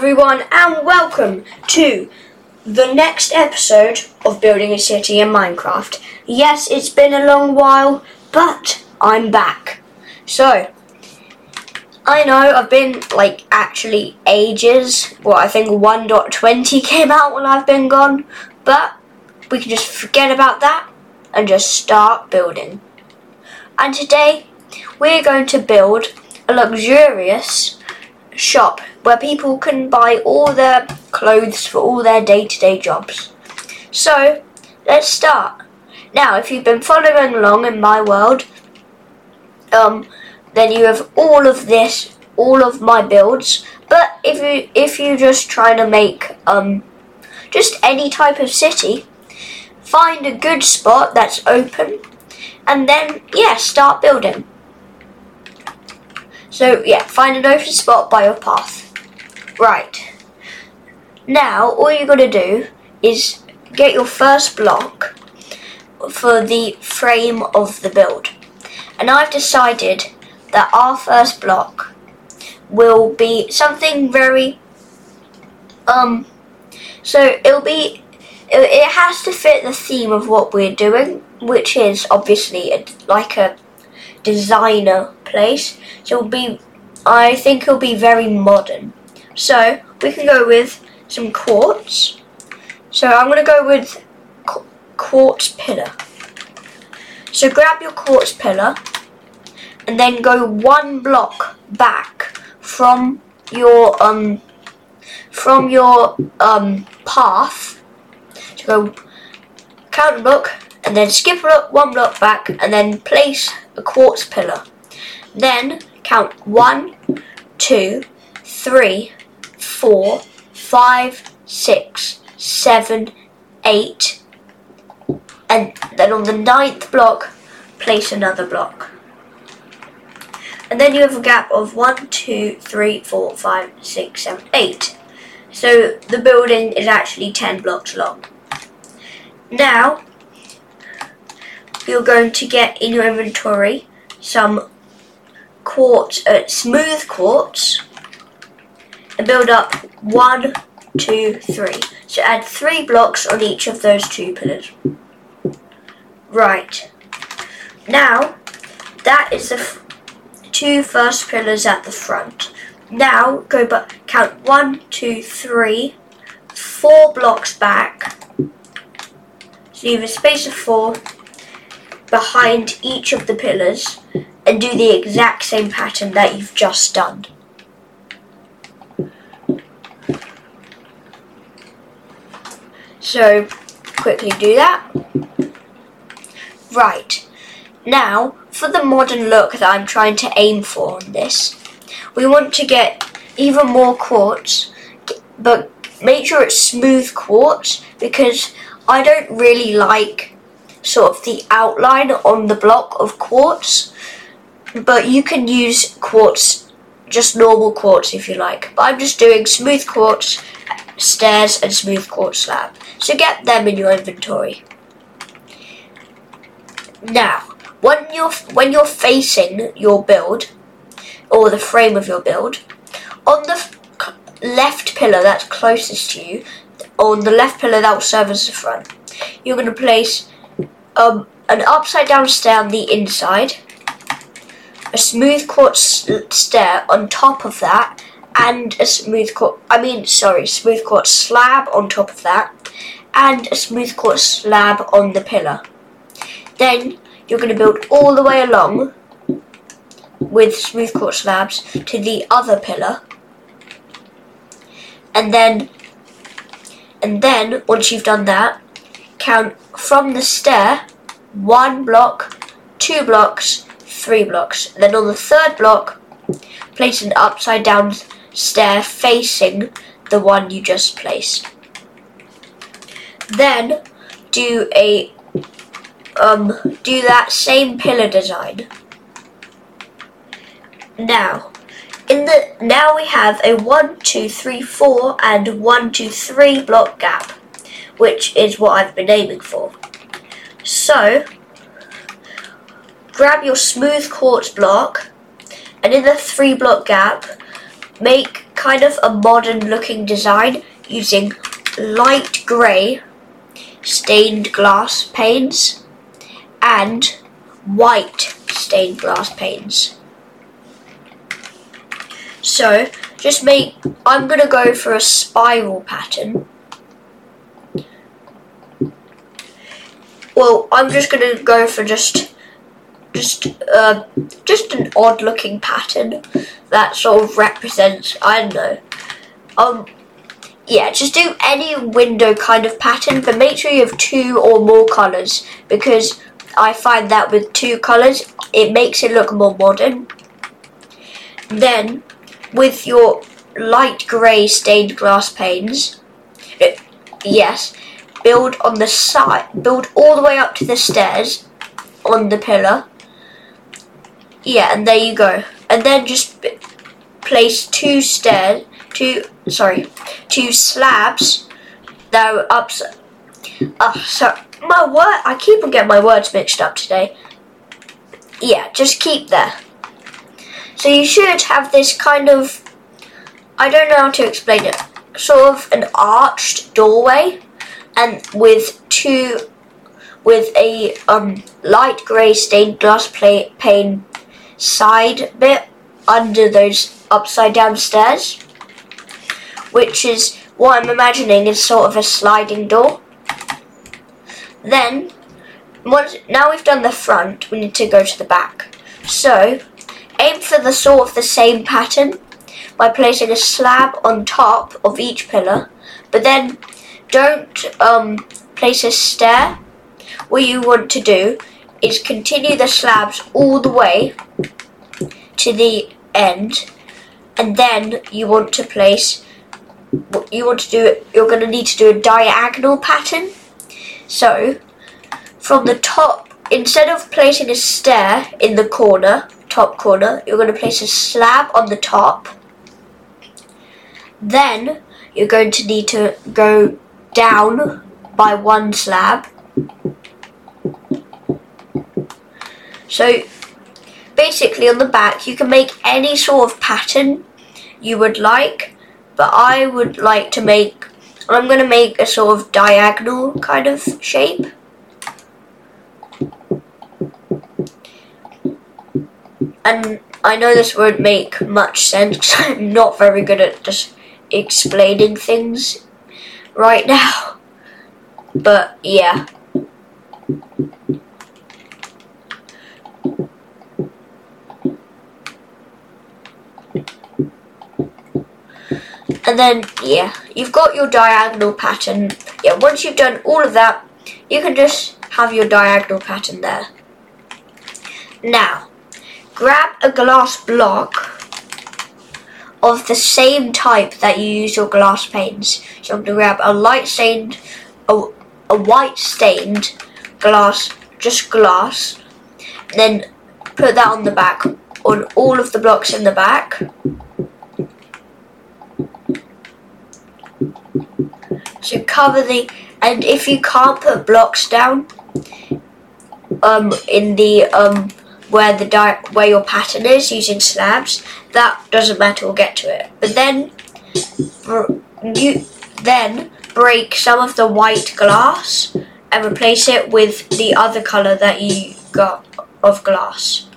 Everyone, and welcome to the next episode of Building a City in Minecraft. Yes, it's been a long while, but I'm back. So, I know I've been like actually ages. Well, I think 1.20 came out when I've been gone, but we can just forget about that and just start building. And today, we're going to build a luxurious shop where people can buy all their clothes for all their day to day jobs. So, let's start. Now, if you've been following along in my world, um, then you have all of this, all of my builds. But if you if you just trying to make um, just any type of city, find a good spot that's open, and then yeah, start building. So yeah, find an open spot by your path. Right. Now all you gotta do is get your first block for the frame of the build. And I've decided that our first block will be something very um so it'll be it, it has to fit the theme of what we're doing, which is obviously a, like a designer place. So it'll be, I think it'll be very modern. So we can go with some quartz. So I'm going to go with qu- quartz pillar. So grab your quartz pillar and then go one block back from your um from your um path. So go count a block and then skip block, one block back and then place a quartz pillar. Then count one, two, three, four, five, six, seven, eight, and then on the ninth block, place another block. And then you have a gap of one, two, three, four, five, six, seven, eight. So the building is actually 10 blocks long. Now, you're going to get in your inventory some quartz, uh, smooth quartz, build up one, two, three. So add three blocks on each of those two pillars. Right. Now, that is the f- two first pillars at the front. Now, go but count one, two, three, four blocks back. So you have a space of four behind each of the pillars and do the exact same pattern that you've just done. So quickly do that. Right. Now, for the modern look that I'm trying to aim for on this, we want to get even more quartz, but make sure it's smooth quartz because I don't really like sort of the outline on the block of quartz, but you can use quartz, just normal quartz if you like. But I'm just doing smooth quartz stairs and smooth quartz slab. So get them in your inventory. Now, when you're when you're facing your build or the frame of your build, on the left pillar that's closest to you, on the left pillar that will serve as the front, you're going to place um, an upside down stair on the inside, a smooth quartz stair on top of that, and a smooth quartz, I mean, sorry, smooth quartz slab on top of that, and a smooth quartz slab on the pillar. Then you're going to build all the way along with smooth quartz slabs to the other pillar. And then and then once you've done that, count from the stair one block, two blocks, three blocks. Then on the third block, place an upside down stair facing the one you just placed. Then do a um do that same pillar design. Now in the now we have a one, two, three, four and one, two, three block gap, which is what I've been aiming for. So grab your smooth quartz block and in the three block gap make kind of a modern looking design using light grey stained glass panes and white stained glass panes. So just make, I'm going to go for a spiral pattern. Well, I'm just going to go for just just uh, just an odd looking pattern that sort of represents I don't know. Um yeah just do any window kind of pattern but make sure you have two or more colors because I find that with two colors it makes it look more modern. Then with your light grey stained glass panes uh, yes build on the side build all the way up to the stairs on the pillar yeah, and there you go. And then just place two stairs, two, sorry, two slabs that are up. Uh, so my word, I keep getting my words mixed up today. Yeah, just keep there. So you should have this kind of, I don't know how to explain it, sort of an arched doorway, and with two, with a um light grey stained glass plate pane side bit under those upside down stairs, which is what I'm imagining is sort of a sliding door. Then, once now we've done the front, we need to go to the back. So, aim for the sort of the same pattern by placing a slab on top of each pillar, but then don't um, place a stair. What you want to do is continue the slabs all the way to the end and then you want to place you want to do you're going to need to do a diagonal pattern. So from the top instead of placing a stair in the corner top corner you're going to place a slab on the top. Then you're going to need to go down by one slab so basically on the back you can make any sort of pattern you would like but I would like to make I'm going to make a sort of diagonal kind of shape. And I know this won't make much sense I'm not very good at just explaining things right now but yeah And then, yeah, you've got your diagonal pattern. Yeah, once you've done all of that, you can just have your diagonal pattern there. Now, grab a glass block of the same type that you use your glass panes. So I'm going to grab a light stained, a, a white stained glass, just glass, then put that on the back, on all of the blocks in the back. So cover the, and if you can't put blocks down, um, in the um where the di- where your pattern is using slabs, that doesn't matter. We'll get to it. But then, you then break some of the white glass and replace it with the other color that you got of glass.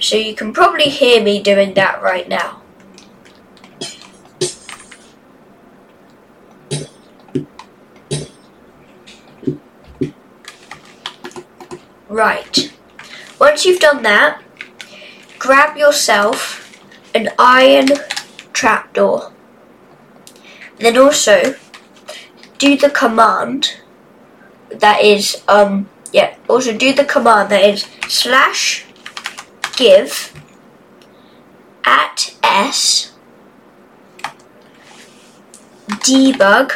So you can probably hear me doing that right now. Right. Once you've done that, grab yourself an iron trapdoor. Then also do the command that is um yeah, also do the command that is slash give at s debug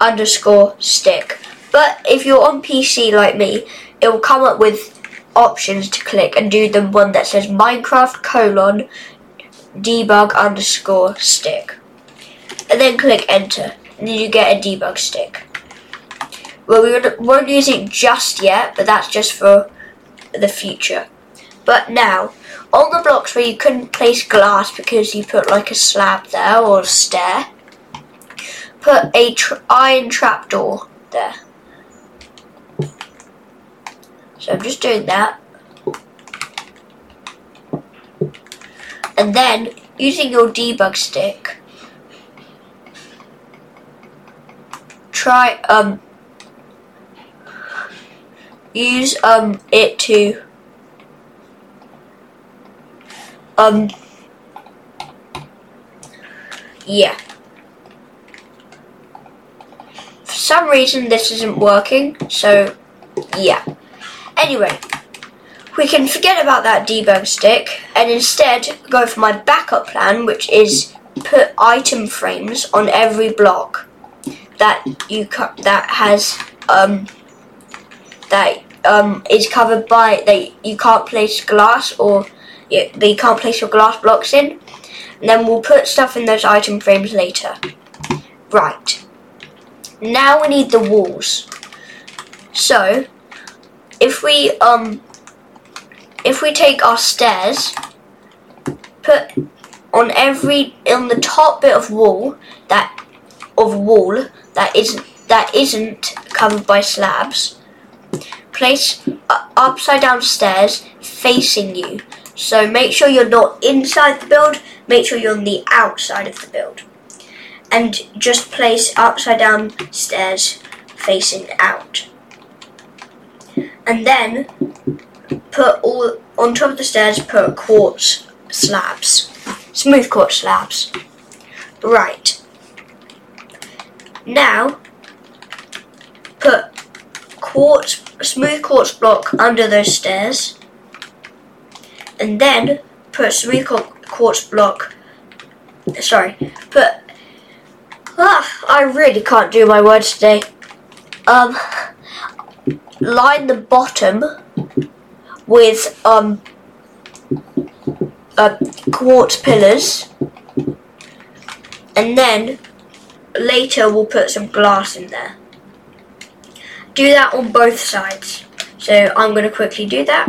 underscore stick. But if you're on PC like me, it will come up with options to click and do the one that says Minecraft colon debug underscore stick. And then click enter. And then you get a debug stick. Well, we won't use it just yet, but that's just for the future. But now, on the blocks where you couldn't place glass because you put like a slab there or a stair, put a tr- iron trapdoor there. So I'm just doing that. And then using your debug stick, try um use um it to um yeah for some reason this isn't working so yeah anyway we can forget about that debug stick and instead go for my backup plan which is put item frames on every block that you co- that has um that um is covered by that you can't place glass or you, you can't place your glass blocks in. And then we'll put stuff in those item frames later. Right. Now we need the walls. So if we um if we take our stairs put on every on the top bit of wall that of wall that isn't that isn't covered by slabs. Place upside down stairs facing you. So make sure you're not inside the build. Make sure you're on the outside of the build, and just place upside down stairs facing out. And then put all on top of the stairs. Put quartz slabs, smooth quartz slabs. Right. Now, put quartz, smooth quartz block under those stairs, and then put smooth quartz block. Sorry, put. Ah, I really can't do my words today. Um, line the bottom with um uh, quartz pillars, and then later we'll put some glass in there. Do that on both sides. So I'm going to quickly do that.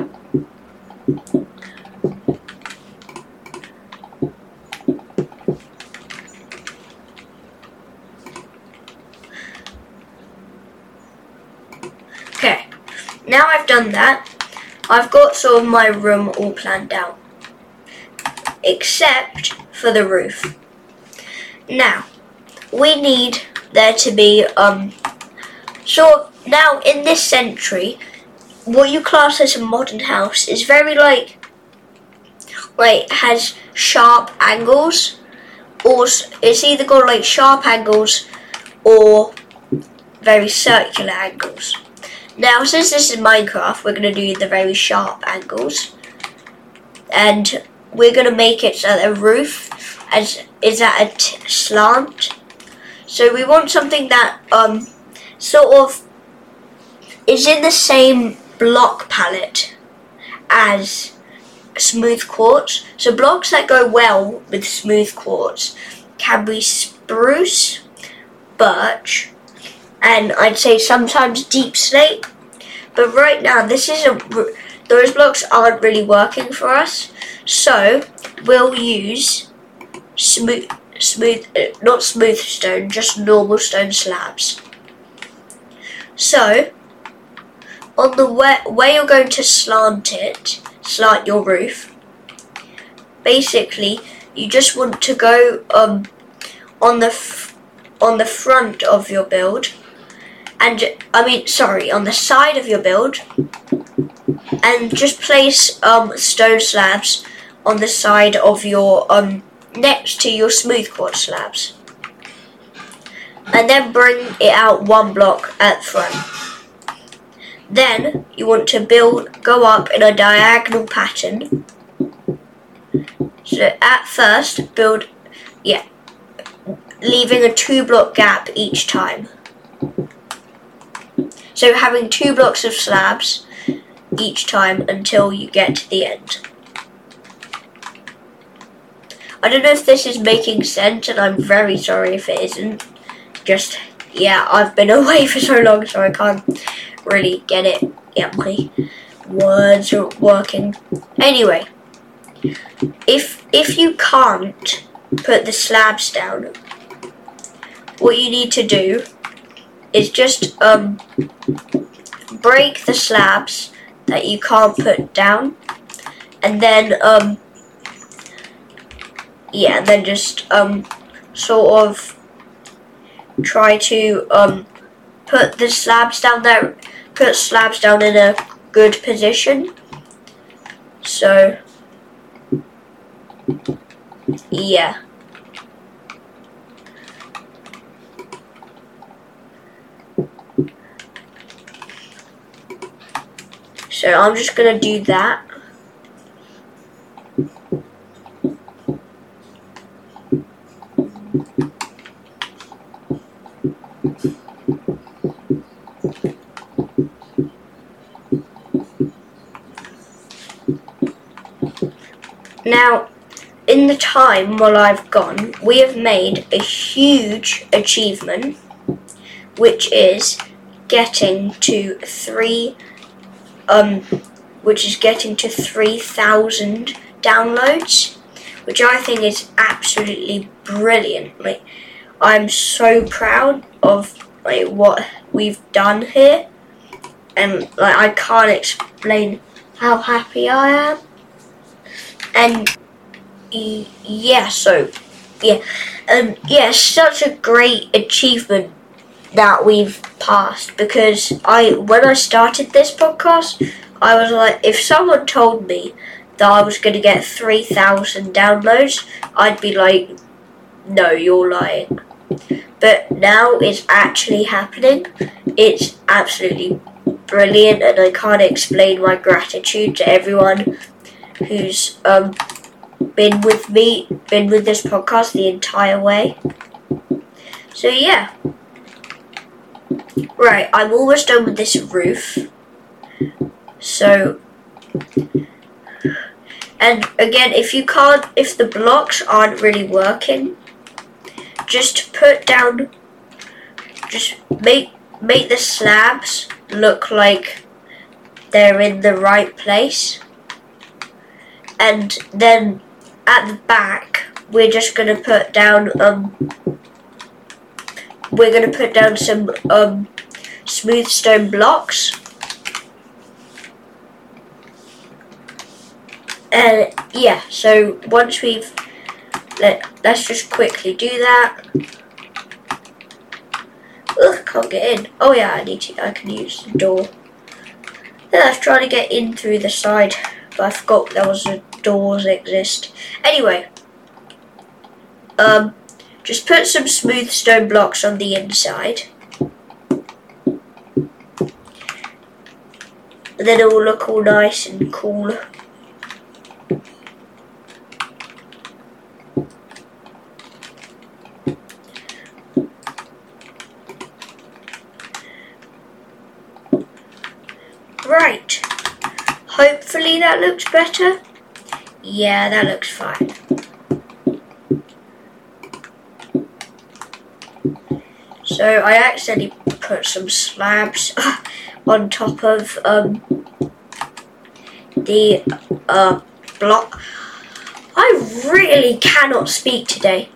Okay, now I've done that, I've got sort of my room all planned out. Except for the roof. Now, we need there to be um so now in this century what you class as a modern house is very like like has sharp angles or it's either got like sharp angles or very circular angles. Now since this is Minecraft we're going to do the very sharp angles and we're going to make it so the roof as is at a slant so we want something that um, sort of is in the same block palette as smooth quartz. So blocks that go well with smooth quartz can be spruce, birch, and I'd say sometimes deepslate. But right now, this is a those blocks aren't really working for us. So we'll use smooth smooth, uh, not smooth stone, just normal stone slabs. So, on the way, where you're going to slant it, slant your roof, basically you just want to go um, on the on the front of your build, and I mean sorry, on the side of your build, and just place um, stone slabs on the side of your um, next to your smooth quartz slabs. And then bring it out one block at front. Then you want to build, go up in a diagonal pattern. So at first, build, yeah, leaving a two block gap each time. So having two blocks of slabs each time until you get to the end. I don't know if this is making sense, and I'm very sorry if it isn't. Just, yeah, I've been away for so long, so I can't really get it. Yeah, my words are working. Anyway, if if you can't put the slabs down, what you need to do is just um break the slabs that you can't put down, and then um yeah, then just um sort of try to um put the slabs down there, put slabs down in a good position. So yeah. So I'm just gonna do that. Now, in the time while I've gone, we have made a huge achievement, which is getting to three, um, which is getting to three thousand downloads, which I think is absolutely brilliant. Like, I'm so proud of like what we've done here, and like I can't explain how happy I am. And yeah, so yeah, um, yeah, such a great achievement that we've passed because I when I started this podcast, I was like, if someone told me that I was going to get three thousand downloads, I'd be like, no, you're lying. But now it's actually happening. It's absolutely brilliant, and I can't explain my gratitude to everyone who's um been with me, been with this podcast the entire way. So yeah. Right, I'm almost done with this roof. So and again, if you can't, if the blocks aren't really working, just put down, just make make the slabs look like they're in the right place, and then at the back, we're just going to put down, um, we're going to put down some, um, smooth stone blocks. And yeah, so once we've, let, let's just quickly do that. Ugh, can't get in. Oh yeah, I need to, I can use the door. Then I was trying to get in through the side, but I forgot there was a doors exist. Anyway, um, just put some smooth stone blocks on the inside. And then it will look all nice and cool. Right. Hopefully that looks better. Yeah, that looks fine. So I accidentally put some slabs on top of um, the uh, block. I really cannot speak today.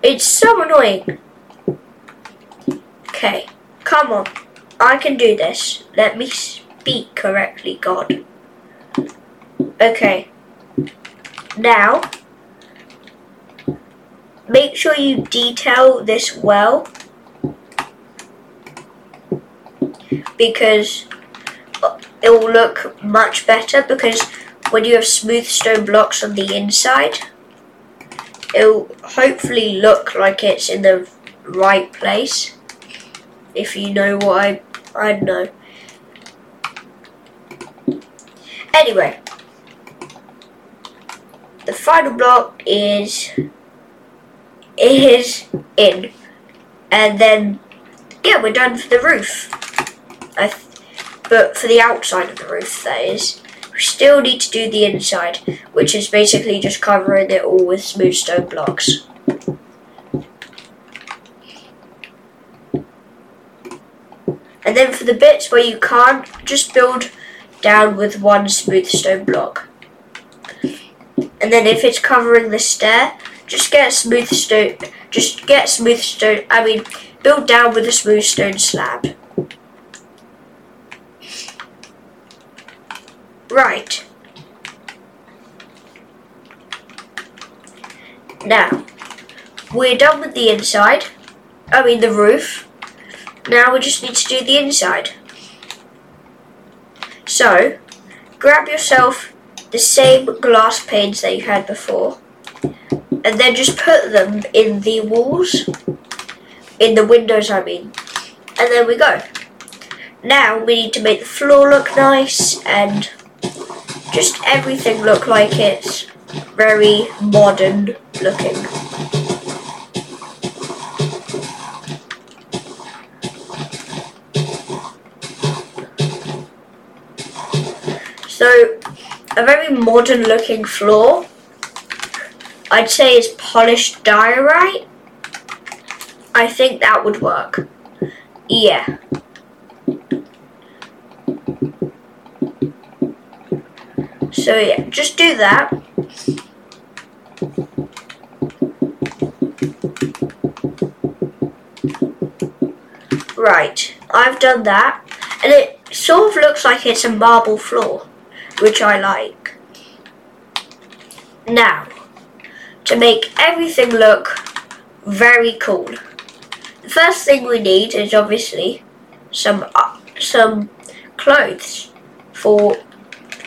It's so annoying. Okay, come on. I can do this. Let me speak correctly, God. Okay. Now, make sure you detail this well because it will look much better because when you have smooth stone blocks on the inside it will hopefully look like it's in the right place. If you know what I I know. Anyway the final block is is in, and then yeah, we're done for the roof. Th- but for the outside of the roof, that is. We still need to do the inside, which is basically just covering it all with smooth stone blocks. And then for the bits where you can't, just build down with one smooth stone block. And then if it's covering the stair, just get smooth stone. Just get smooth stone. I mean, build down with a smooth stone slab. Right. Now, we're done with the inside. I mean the roof. Now we just need to do the inside. So, grab yourself the same glass panes that you had before and then just put them in the walls, in the windows I mean, and there we go. Now we need to make the floor look nice and just everything look like it's very modern looking. So, a very modern looking floor. I'd say is polished diorite. I think that would work. Yeah. So yeah, just do that. Right, I've done that. And it sort of looks like it's a marble floor which I like. Now, to make everything look very cool, the first thing we need is obviously some uh, some clothes for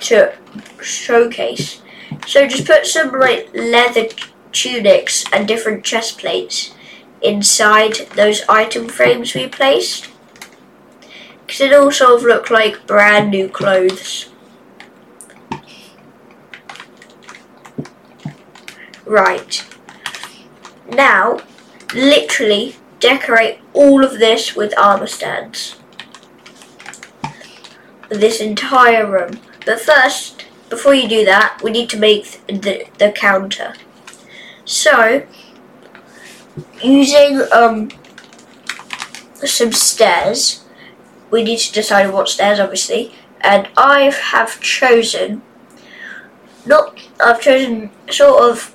to showcase. So just put some like leather tunics and different chest plates inside those item frames we placed. Because it all sort of look like brand new clothes. Right. Now, literally decorate all of this with armor stands. This entire room. But first, before you do that, we need to make the, the counter. So, using um, some stairs, we need to decide what stairs, obviously. And I have chosen, not, I've chosen sort of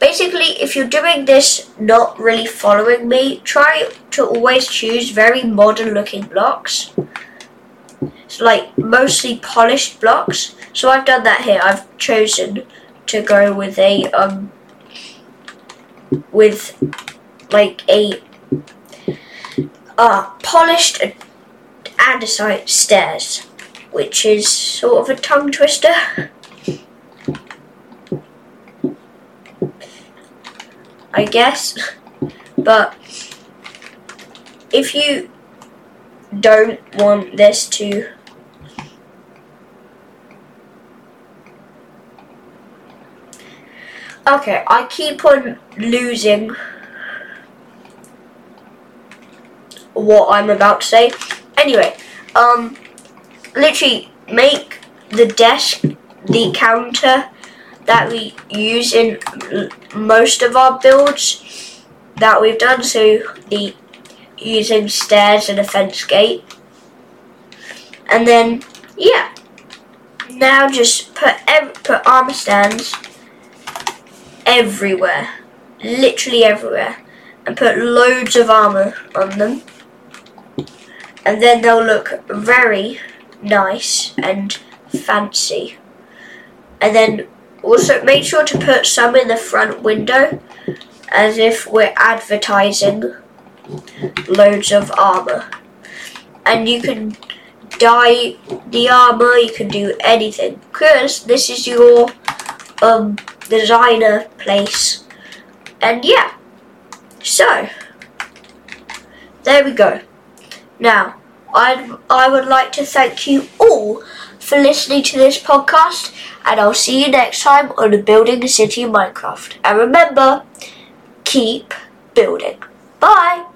basically, if you're doing this not really following me, try to always choose very modern looking blocks. So like mostly polished blocks. So I've done that here. I've chosen to go with a um with like a uh polished andesite stairs, which is sort of a tongue twister. I guess. But if you don't want this to Okay, I keep on losing what I'm about to say. Anyway, um, literally make the desk the counter that we use in most of our builds that we've done. So the using stairs and a fence gate. And then, yeah. Now just put ev put armor stands everywhere, literally everywhere, and put loads of armor on them. And then they'll look very nice and fancy. And then also, make sure to put some in the front window as if we're advertising loads of armor. And you can dye the armor, you can do anything because this is your um, designer place. And yeah, so there we go. Now, i I would like to thank you all for listening to this podcast, and I'll see you next time on Building a City in Minecraft. And remember, keep building. Bye!